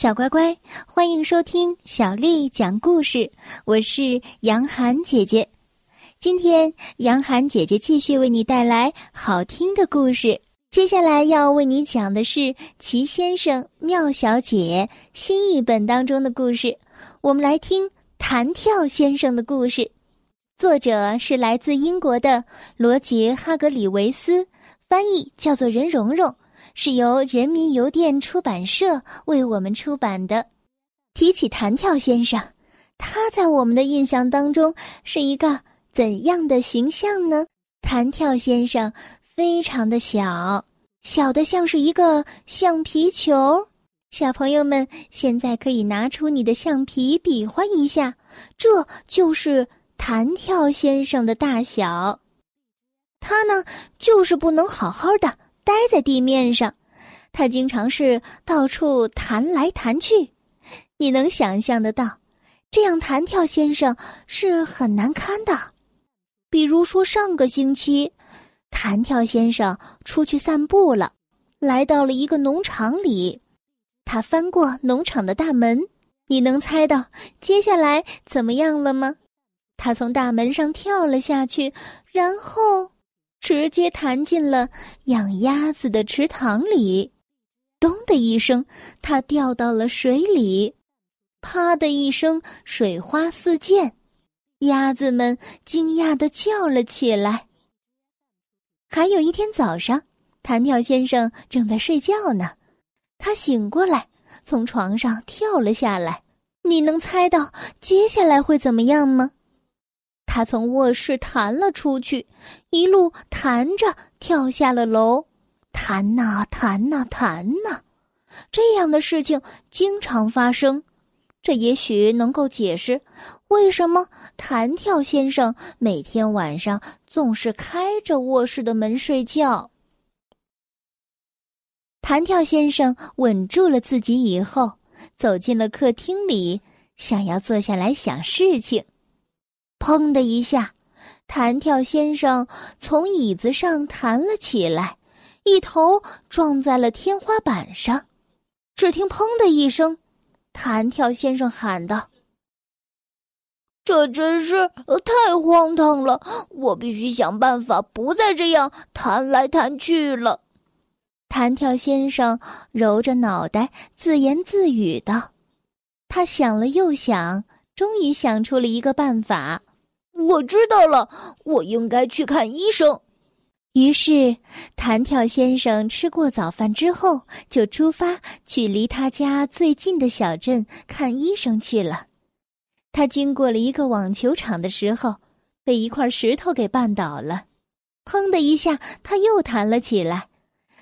小乖乖，欢迎收听小丽讲故事。我是杨涵姐姐，今天杨涵姐姐继续为你带来好听的故事。接下来要为你讲的是《奇先生妙小姐》新译本当中的故事。我们来听《弹跳先生的故事》，作者是来自英国的罗杰·哈格里维斯，翻译叫做任蓉蓉。是由人民邮电出版社为我们出版的。提起弹跳先生，他在我们的印象当中是一个怎样的形象呢？弹跳先生非常的小，小的像是一个橡皮球。小朋友们，现在可以拿出你的橡皮比划一下，这就是弹跳先生的大小。他呢，就是不能好好的。待在地面上，他经常是到处弹来弹去。你能想象得到，这样弹跳先生是很难堪的。比如说，上个星期，弹跳先生出去散步了，来到了一个农场里。他翻过农场的大门，你能猜到接下来怎么样了吗？他从大门上跳了下去，然后。直接弹进了养鸭子的池塘里，咚的一声，它掉到了水里，啪的一声，水花四溅，鸭子们惊讶的叫了起来。还有一天早上，弹跳先生正在睡觉呢，他醒过来，从床上跳了下来。你能猜到接下来会怎么样吗？他从卧室弹了出去，一路弹着跳下了楼，弹呐弹呐弹呐，这样的事情经常发生，这也许能够解释为什么弹跳先生每天晚上总是开着卧室的门睡觉。弹跳先生稳住了自己以后，走进了客厅里，想要坐下来想事情。砰的一下，弹跳先生从椅子上弹了起来，一头撞在了天花板上。只听“砰”的一声，弹跳先生喊道：“这真是太荒唐了！我必须想办法不再这样弹来弹去了。”弹跳先生揉着脑袋，自言自语道：“他想了又想，终于想出了一个办法。”我知道了，我应该去看医生。于是，弹跳先生吃过早饭之后，就出发去离他家最近的小镇看医生去了。他经过了一个网球场的时候，被一块石头给绊倒了。砰的一下，他又弹了起来。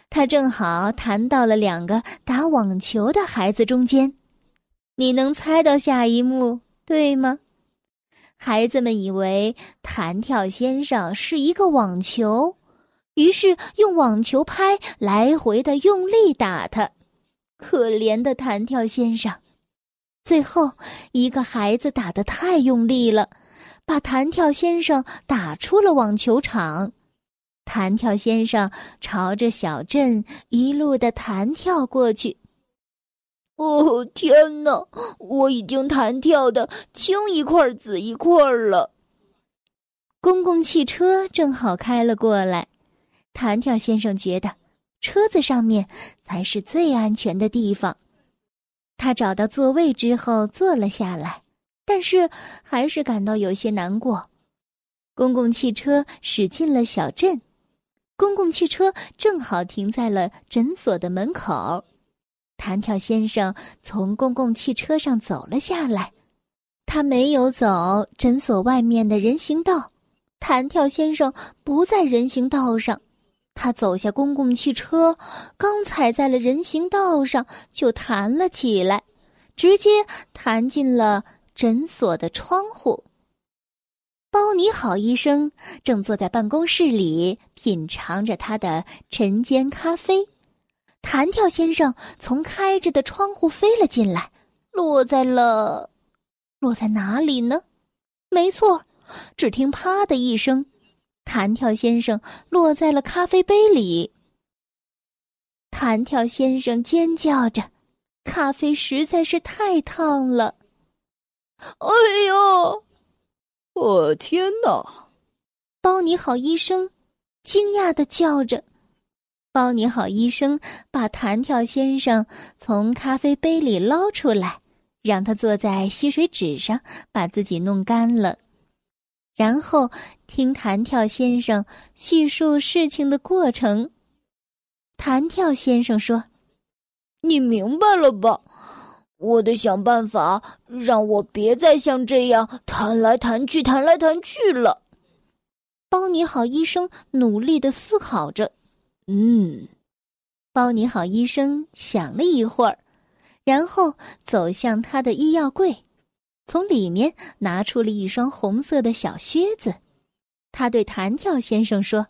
他正好弹到了两个打网球的孩子中间。你能猜到下一幕，对吗？孩子们以为弹跳先生是一个网球，于是用网球拍来回的用力打他。可怜的弹跳先生，最后一个孩子打得太用力了，把弹跳先生打出了网球场。弹跳先生朝着小镇一路的弹跳过去。哦天哪！我已经弹跳的青一块紫一块了。公共汽车正好开了过来，弹跳先生觉得车子上面才是最安全的地方。他找到座位之后坐了下来，但是还是感到有些难过。公共汽车驶进了小镇，公共汽车正好停在了诊所的门口。弹跳先生从公共汽车上走了下来，他没有走诊所外面的人行道。弹跳先生不在人行道上，他走下公共汽车，刚踩在了人行道上，就弹了起来，直接弹进了诊所的窗户。包尼好医生正坐在办公室里品尝着他的晨间咖啡。弹跳先生从开着的窗户飞了进来，落在了，落在哪里呢？没错，只听“啪”的一声，弹跳先生落在了咖啡杯里。弹跳先生尖叫着，咖啡实在是太烫了。哎呦！我天哪！包你好医生惊讶的叫着。包你好医生把弹跳先生从咖啡杯里捞出来，让他坐在吸水纸上，把自己弄干了，然后听弹跳先生叙述事情的过程。弹跳先生说：“你明白了吧？我得想办法让我别再像这样弹来弹去、弹来弹去了。”包你好医生努力的思考着。嗯，包你好医生想了一会儿，然后走向他的医药柜，从里面拿出了一双红色的小靴子。他对弹跳先生说：“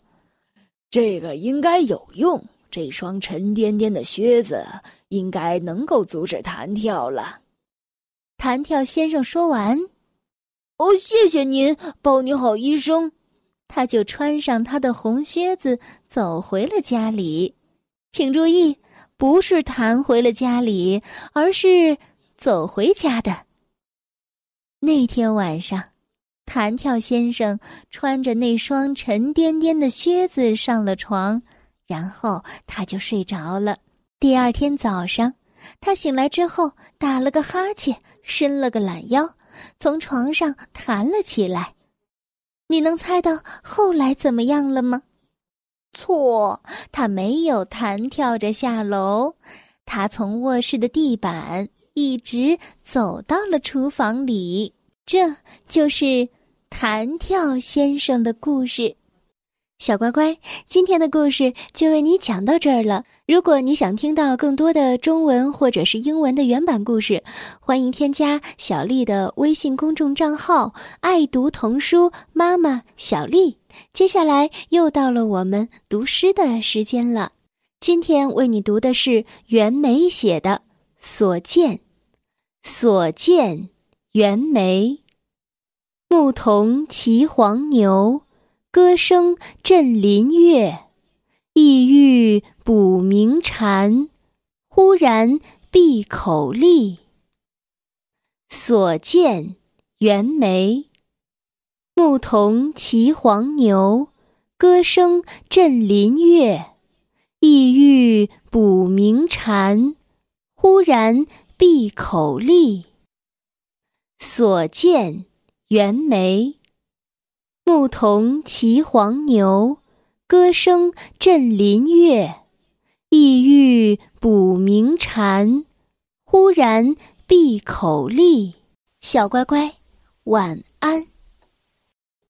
这个应该有用。”这双沉甸甸的靴子应该能够阻止弹跳了。弹跳先生说完：“哦，谢谢您，包你好，医生。”他就穿上他的红靴子，走回了家里。请注意，不是弹回了家里，而是走回家的。那天晚上，弹跳先生穿着那双沉甸甸的靴子上了床。然后他就睡着了。第二天早上，他醒来之后打了个哈欠，伸了个懒腰，从床上弹了起来。你能猜到后来怎么样了吗？错，他没有弹跳着下楼，他从卧室的地板一直走到了厨房里。这就是弹跳先生的故事。小乖乖，今天的故事就为你讲到这儿了。如果你想听到更多的中文或者是英文的原版故事，欢迎添加小丽的微信公众账号“爱读童书妈妈小丽”。接下来又到了我们读诗的时间了。今天为你读的是袁枚写的《所见》。所见，袁枚。牧童骑黄牛。歌声振林樾，意欲捕鸣蝉，忽然闭口立。所见，袁枚。牧童骑黄牛，歌声振林樾，意欲捕鸣蝉，忽然闭口立。所见，袁枚。牧童骑黄牛，歌声振林樾，意欲捕鸣蝉，忽然闭口立。小乖乖，晚安